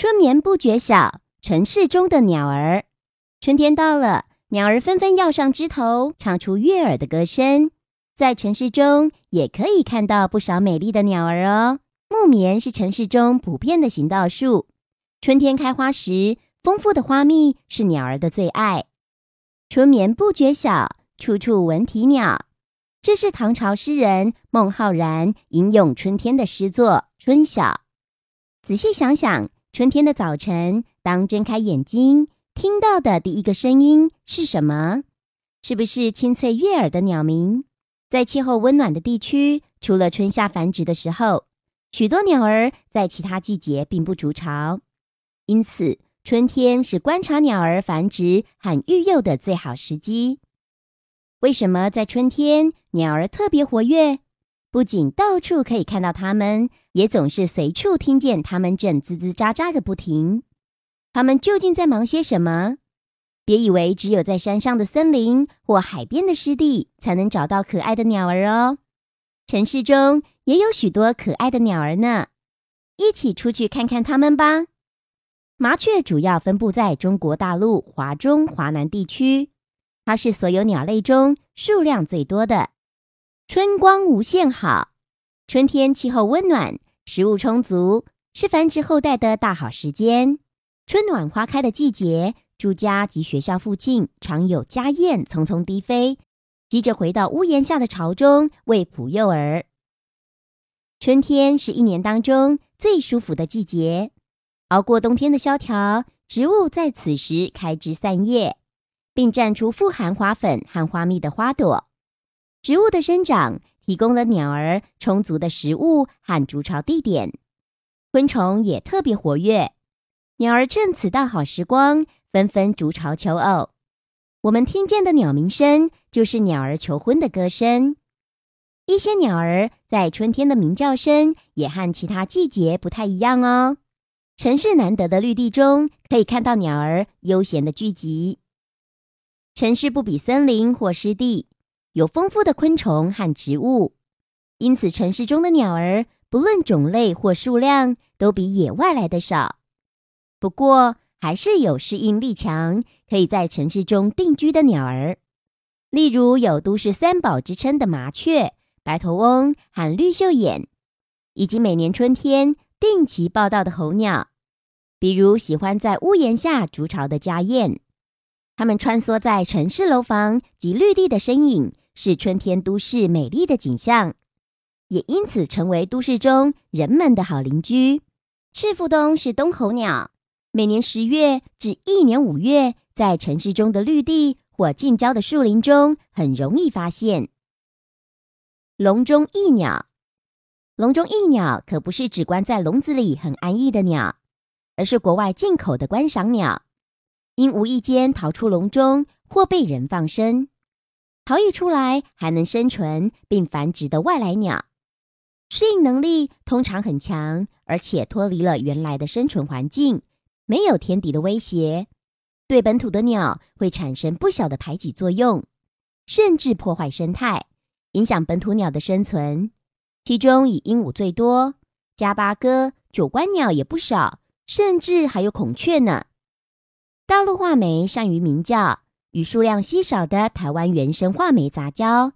春眠不觉晓，城市中的鸟儿。春天到了，鸟儿纷纷要上枝头，唱出悦耳的歌声。在城市中，也可以看到不少美丽的鸟儿哦。木棉是城市中普遍的行道树，春天开花时，丰富的花蜜是鸟儿的最爱。春眠不觉晓，处处闻啼鸟。这是唐朝诗人孟浩然吟咏春天的诗作《春晓》。仔细想想。春天的早晨，当睁开眼睛，听到的第一个声音是什么？是不是清脆悦耳的鸟鸣？在气候温暖的地区，除了春夏繁殖的时候，许多鸟儿在其他季节并不筑巢，因此春天是观察鸟儿繁殖和育幼的最好时机。为什么在春天鸟儿特别活跃？不仅到处可以看到它们，也总是随处听见它们正吱吱喳喳个不停。它们究竟在忙些什么？别以为只有在山上的森林或海边的湿地才能找到可爱的鸟儿哦，城市中也有许多可爱的鸟儿呢。一起出去看看它们吧。麻雀主要分布在中国大陆华中、华南地区，它是所有鸟类中数量最多的。春光无限好，春天气候温暖，食物充足，是繁殖后代的大好时间。春暖花开的季节，住家及学校附近常有家燕匆匆低飞，急着回到屋檐下的巢中喂哺幼儿。春天是一年当中最舒服的季节，熬过冬天的萧条，植物在此时开枝散叶，并绽出富含花粉和花蜜的花朵。植物的生长提供了鸟儿充足的食物和筑巢地点，昆虫也特别活跃。鸟儿趁此大好时光，纷纷筑巢求偶。我们听见的鸟鸣声，就是鸟儿求婚的歌声。一些鸟儿在春天的鸣叫声，也和其他季节不太一样哦。城市难得的绿地中，可以看到鸟儿悠闲的聚集。城市不比森林或湿地。有丰富的昆虫和植物，因此城市中的鸟儿不论种类或数量，都比野外来的少。不过，还是有适应力强、可以在城市中定居的鸟儿，例如有都市三宝之称的麻雀、白头翁和绿袖眼，以及每年春天定期报道的候鸟，比如喜欢在屋檐下筑巢的家燕。它们穿梭在城市楼房及绿地的身影。是春天都市美丽的景象，也因此成为都市中人们的好邻居。赤腹鸫是冬候鸟，每年十月至一年五月，在城市中的绿地或近郊的树林中很容易发现。笼中异鸟，笼中异鸟可不是只关在笼子里很安逸的鸟，而是国外进口的观赏鸟，因无意间逃出笼中或被人放生。逃逸出来还能生存并繁殖的外来鸟，适应能力通常很强，而且脱离了原来的生存环境，没有天敌的威胁，对本土的鸟会产生不小的排挤作用，甚至破坏生态，影响本土鸟的生存。其中以鹦鹉最多，加巴哥、九冠鸟也不少，甚至还有孔雀呢。大陆画眉善于鸣叫。与数量稀少的台湾原生画眉杂交，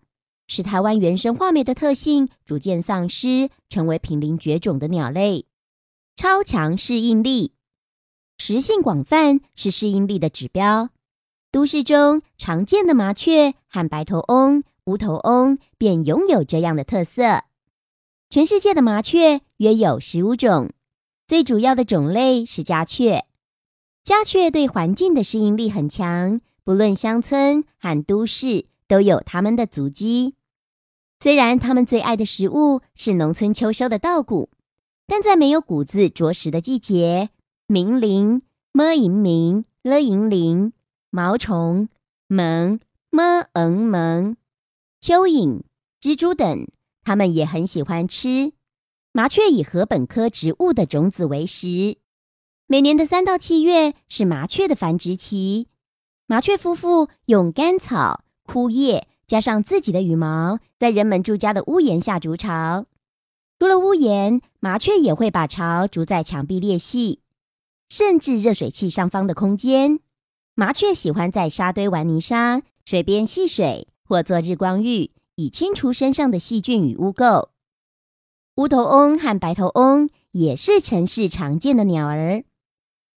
使台湾原生画眉的特性逐渐丧失，成为濒临绝种的鸟类。超强适应力，食性广泛是适应力的指标。都市中常见的麻雀和白头翁、乌头翁便拥有这样的特色。全世界的麻雀约有十五种，最主要的种类是家雀。家雀对环境的适应力很强。不论乡村和都市，都有它们的足迹。虽然它们最爱的食物是农村秋收的稻谷，但在没有谷子啄食的季节，鸣铃、么银鸣、了银铃、毛虫、萌、么嗯萌、蚯蚓、蜘蛛等，它们也很喜欢吃。麻雀以禾本科植物的种子为食。每年的三到七月是麻雀的繁殖期。麻雀夫妇用干草、枯叶加上自己的羽毛，在人们住家的屋檐下筑巢。除了屋檐，麻雀也会把巢筑在墙壁裂隙，甚至热水器上方的空间。麻雀喜欢在沙堆玩泥沙、水边戏水或做日光浴，以清除身上的细菌与污垢。乌头翁和白头翁也是城市常见的鸟儿。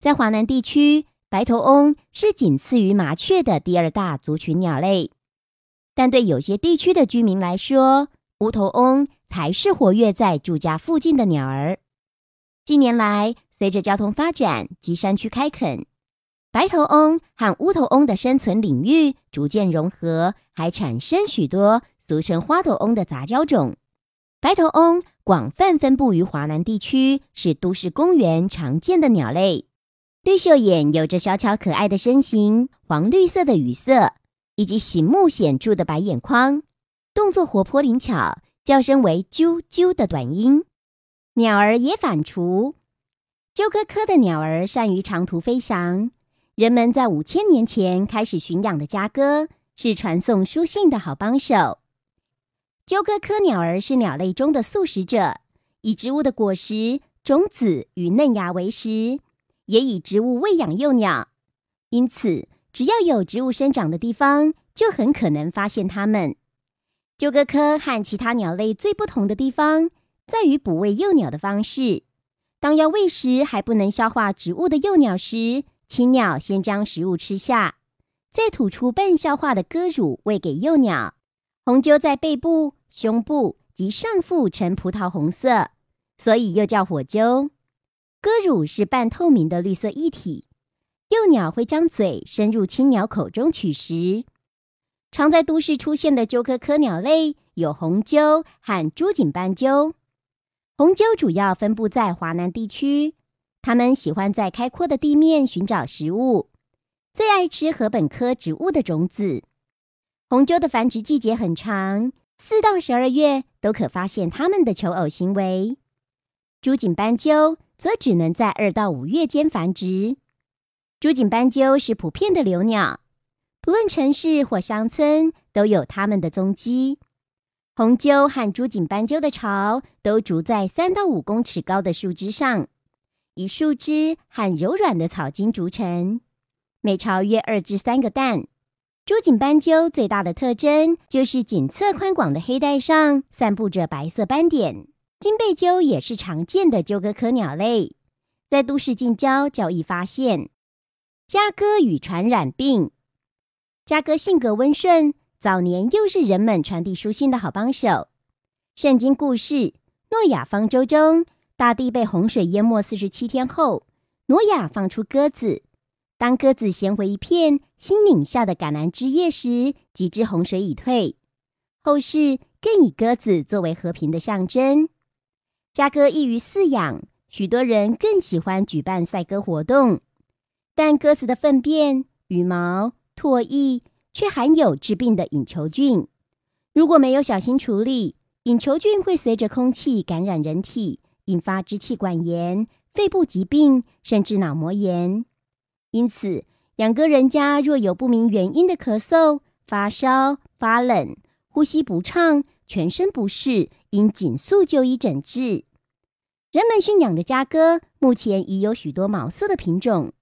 在华南地区，白头翁是仅次于麻雀的第二大族群鸟类。但对有些地区的居民来说，乌头翁才是活跃在住家附近的鸟儿。近年来，随着交通发展及山区开垦，白头翁和乌头翁的生存领域逐渐融合，还产生许多俗称花头翁的杂交种。白头翁广泛分布于华南地区，是都市公园常见的鸟类。绿袖眼有着小巧可爱的身形，黄绿色的羽色，以及醒目显著的白眼眶，动作活泼灵巧，叫声为“啾啾”的短音。鸟儿也反刍，鸠鸽科的鸟儿善于长途飞翔。人们在五千年前开始驯养的家鸽，是传送书信的好帮手。鸠鸽科鸟儿是鸟类中的素食者，以植物的果实、种子与嫩芽为食。也以植物喂养幼鸟，因此只要有植物生长的地方，就很可能发现它们。鸠鸽科和其他鸟类最不同的地方，在于哺喂幼鸟的方式。当要喂食还不能消化植物的幼鸟时，青鸟先将食物吃下，再吐出半消化的鸽乳喂给幼鸟。红鸠在背部、胸部及上腹呈葡萄红色，所以又叫火鸠。鸽乳是半透明的绿色液体，幼鸟会将嘴伸入青鸟口中取食。常在都市出现的鸠科科鸟类有红鸠和朱颈斑鸠。红鸠主要分布在华南地区，它们喜欢在开阔的地面寻找食物，最爱吃禾本科植物的种子。红鸠的繁殖季节很长，四到十二月都可发现它们的求偶行为。朱颈斑鸠。则只能在二到五月间繁殖。朱颈斑鸠是普遍的留鸟，不论城市或乡村都有它们的踪迹。红鸠和朱颈斑鸠的巢都筑在三到五公尺高的树枝上，以树枝和柔软的草茎筑成。每巢约二至三个蛋。朱颈斑鸠最大的特征就是颈侧宽广的黑带上散布着白色斑点。金背鸠也是常见的鸠鸽科鸟类，在都市近郊较易发现。家鸽与传染病，家鸽性格温顺，早年又是人们传递书信的好帮手。圣经故事《诺亚方舟》中，大地被洪水淹没四十七天后，诺亚放出鸽子。当鸽子衔回一片新拧下的橄榄枝叶时，即知洪水已退。后世更以鸽子作为和平的象征。家鸽易于饲养，许多人更喜欢举办赛鸽活动。但鸽子的粪便、羽毛、唾液却含有致病的隐球菌，如果没有小心处理，隐球菌会随着空气感染人体，引发支气管炎、肺部疾病，甚至脑膜炎。因此，养鸽人家若有不明原因的咳嗽、发烧、发冷、呼吸不畅，全身不适，应紧速就医诊治。人们驯养的家鸽，目前已有许多毛色的品种，